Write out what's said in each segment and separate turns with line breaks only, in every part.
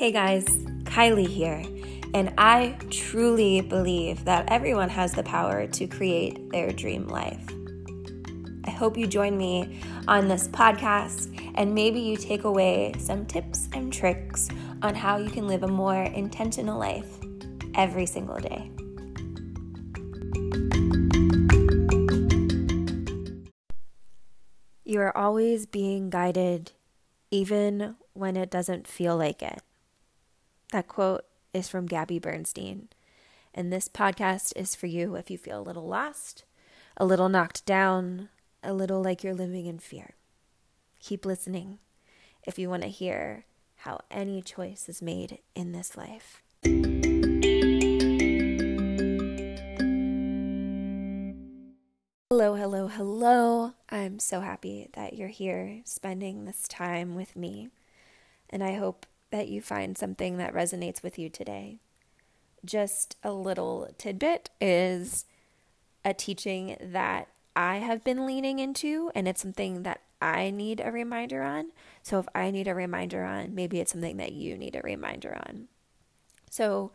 Hey guys, Kylie here, and I truly believe that everyone has the power to create their dream life. I hope you join me on this podcast and maybe you take away some tips and tricks on how you can live a more intentional life every single day. You are always being guided, even when it doesn't feel like it. That quote is from Gabby Bernstein. And this podcast is for you if you feel a little lost, a little knocked down, a little like you're living in fear. Keep listening if you want to hear how any choice is made in this life. Hello, hello, hello. I'm so happy that you're here spending this time with me. And I hope that you find something that resonates with you today. Just a little tidbit is a teaching that I have been leaning into, and it's something that I need a reminder on. So if I need a reminder on, maybe it's something that you need a reminder on. So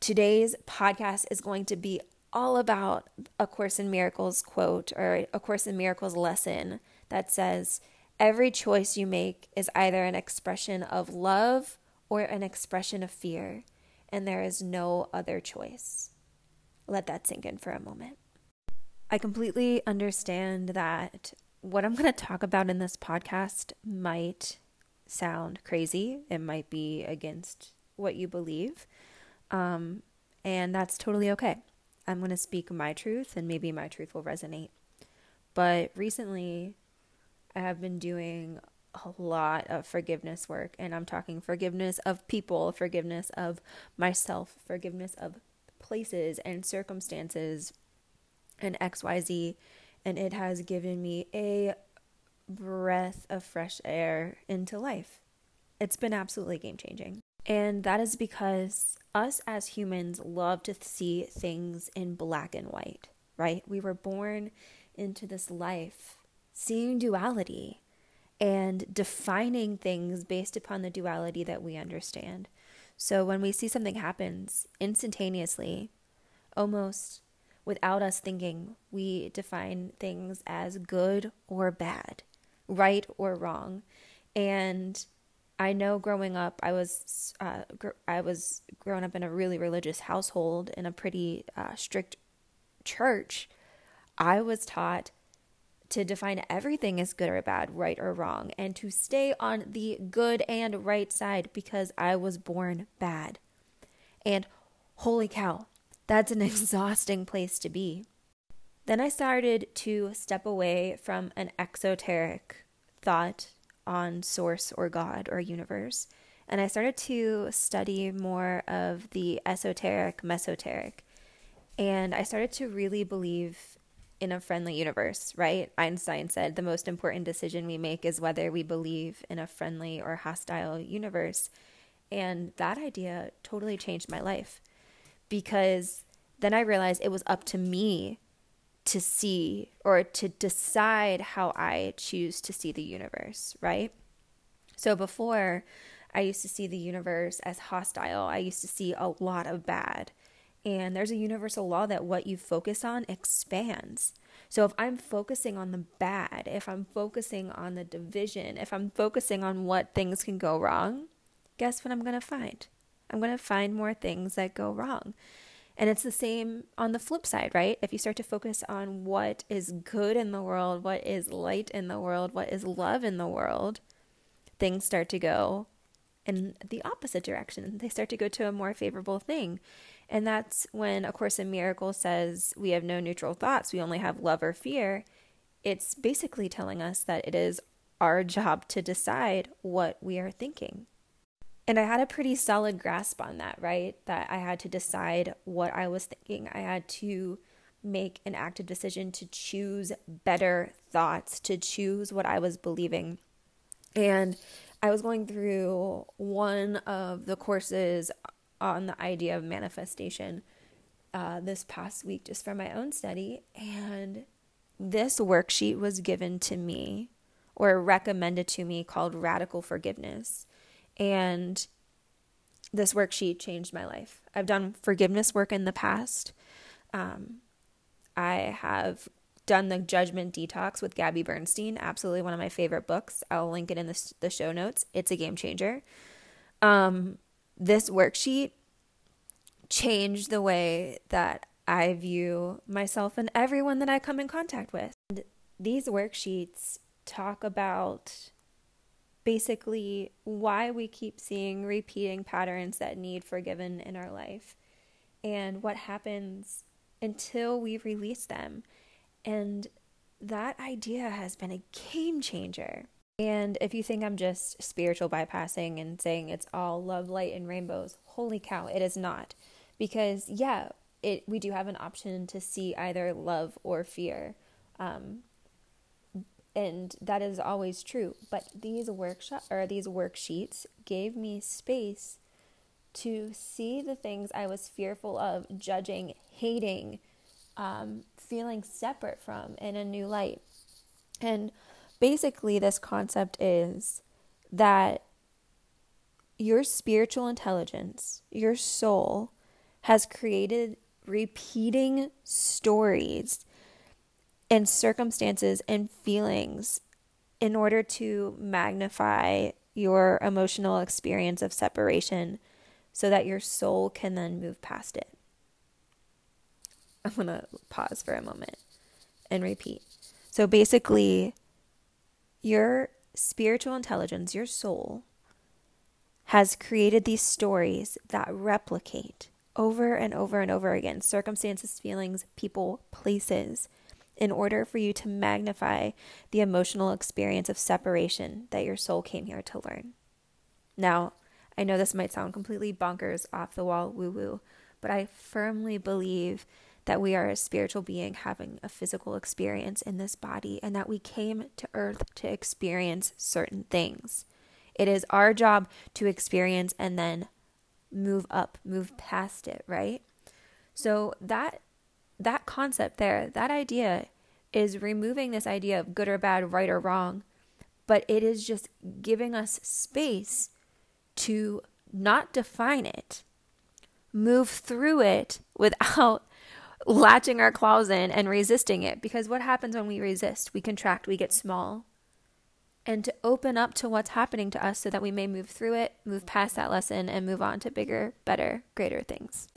today's podcast is going to be all about A Course in Miracles quote or A Course in Miracles lesson that says, Every choice you make is either an expression of love or an expression of fear, and there is no other choice. Let that sink in for a moment. I completely understand that what I'm going to talk about in this podcast might sound crazy. It might be against what you believe. Um, and that's totally okay. I'm going to speak my truth, and maybe my truth will resonate. But recently, I have been doing a lot of forgiveness work, and I'm talking forgiveness of people, forgiveness of myself, forgiveness of places and circumstances, and XYZ. And it has given me a breath of fresh air into life. It's been absolutely game changing. And that is because us as humans love to see things in black and white, right? We were born into this life seeing duality and defining things based upon the duality that we understand. So when we see something happens instantaneously, almost without us thinking, we define things as good or bad, right or wrong. And I know growing up, I was uh, gr- I was growing up in a really religious household in a pretty uh, strict church. I was taught to define everything as good or bad, right or wrong, and to stay on the good and right side because I was born bad. And holy cow, that's an exhausting place to be. Then I started to step away from an exoteric thought on source or God or universe, and I started to study more of the esoteric, mesoteric. And I started to really believe in a friendly universe, right? Einstein said the most important decision we make is whether we believe in a friendly or hostile universe. And that idea totally changed my life because then I realized it was up to me to see or to decide how I choose to see the universe, right? So before, I used to see the universe as hostile. I used to see a lot of bad. And there's a universal law that what you focus on expands. So if I'm focusing on the bad, if I'm focusing on the division, if I'm focusing on what things can go wrong, guess what I'm going to find? I'm going to find more things that go wrong. And it's the same on the flip side, right? If you start to focus on what is good in the world, what is light in the world, what is love in the world, things start to go in the opposite direction. They start to go to a more favorable thing. And that's when A Course in Miracles says we have no neutral thoughts, we only have love or fear. It's basically telling us that it is our job to decide what we are thinking. And I had a pretty solid grasp on that, right? That I had to decide what I was thinking. I had to make an active decision to choose better thoughts, to choose what I was believing. And I was going through one of the courses on the idea of manifestation uh, this past week just for my own study. And this worksheet was given to me or recommended to me called Radical Forgiveness. And this worksheet changed my life. I've done forgiveness work in the past. Um, I have done the Judgment Detox with Gabby Bernstein, absolutely one of my favorite books. I'll link it in the, the show notes. It's a game changer. Um, this worksheet changed the way that I view myself and everyone that I come in contact with. And these worksheets talk about basically why we keep seeing repeating patterns that need forgiven in our life and what happens until we release them. And that idea has been a game changer. And if you think I'm just spiritual bypassing and saying it's all love, light, and rainbows, holy cow, it is not. Because, yeah, it we do have an option to see either love or fear. Um, and that is always true. But these workshop or these worksheets gave me space to see the things I was fearful of, judging, hating, um, feeling separate from in a new light. And basically, this concept is that your spiritual intelligence, your soul, has created repeating stories and circumstances and feelings in order to magnify your emotional experience of separation so that your soul can then move past it. I'm going to pause for a moment and repeat. So basically, your spiritual intelligence, your soul, has created these stories that replicate over and over and over again circumstances, feelings, people, places in order for you to magnify the emotional experience of separation that your soul came here to learn. Now, I know this might sound completely bonkers, off the wall, woo woo, but I firmly believe that we are a spiritual being having a physical experience in this body and that we came to earth to experience certain things. It is our job to experience and then move up, move past it, right? So that that concept there, that idea is removing this idea of good or bad, right or wrong, but it is just giving us space to not define it, move through it without latching our claws in and resisting it. Because what happens when we resist? We contract, we get small. And to open up to what's happening to us so that we may move through it, move past that lesson, and move on to bigger, better, greater things.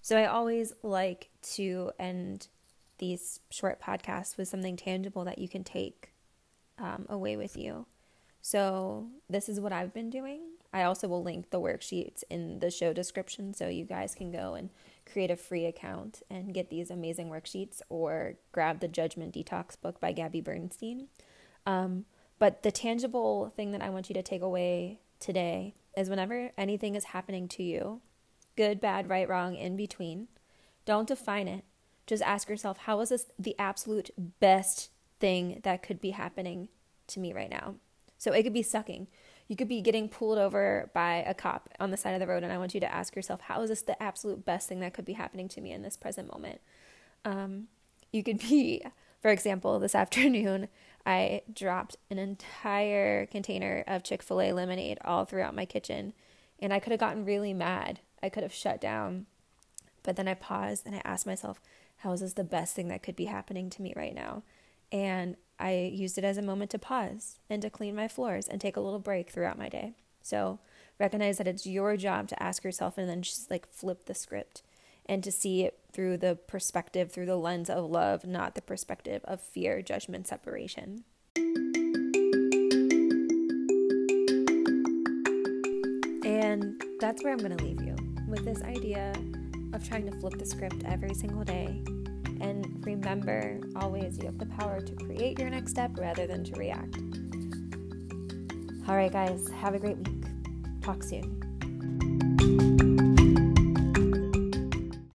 So I always like to end these short podcasts with something tangible that you can take um, away with you. So this is what I've been doing. I also will link the worksheets in the show description so you guys can go and create a free account and get these amazing worksheets or grab the Judgment Detox book by Gabby Bernstein. Um, but the tangible thing that I want you to take away today is whenever anything is happening to you, good, bad, right, wrong, in between. Don't define it. Just ask yourself, how is this the absolute best thing that could be happening to me right now? So it could be sucking. You could be getting pulled over by a cop on the side of the road, and I want you to ask yourself, how is this the absolute best thing that could be happening to me in this present moment? Um, you could be, for example, this afternoon, I dropped an entire container of Chick fil A lemonade all throughout my kitchen, and I could have gotten really mad I could have shut down. But then I paused and I asked myself, how is this the best thing that could be happening to me right now? And I used it as a moment to pause and to clean my floors and take a little break throughout my day. So recognize that it's your job to ask yourself and then just like flip the script and to see it through the perspective, through the lens of love, not the perspective of fear, judgment, separation. And that's where I'm going to leave you with this idea of trying to flip the script every single day. And remember always you have the power to create your next step rather than to react. All right, guys, have a great week. Talk soon.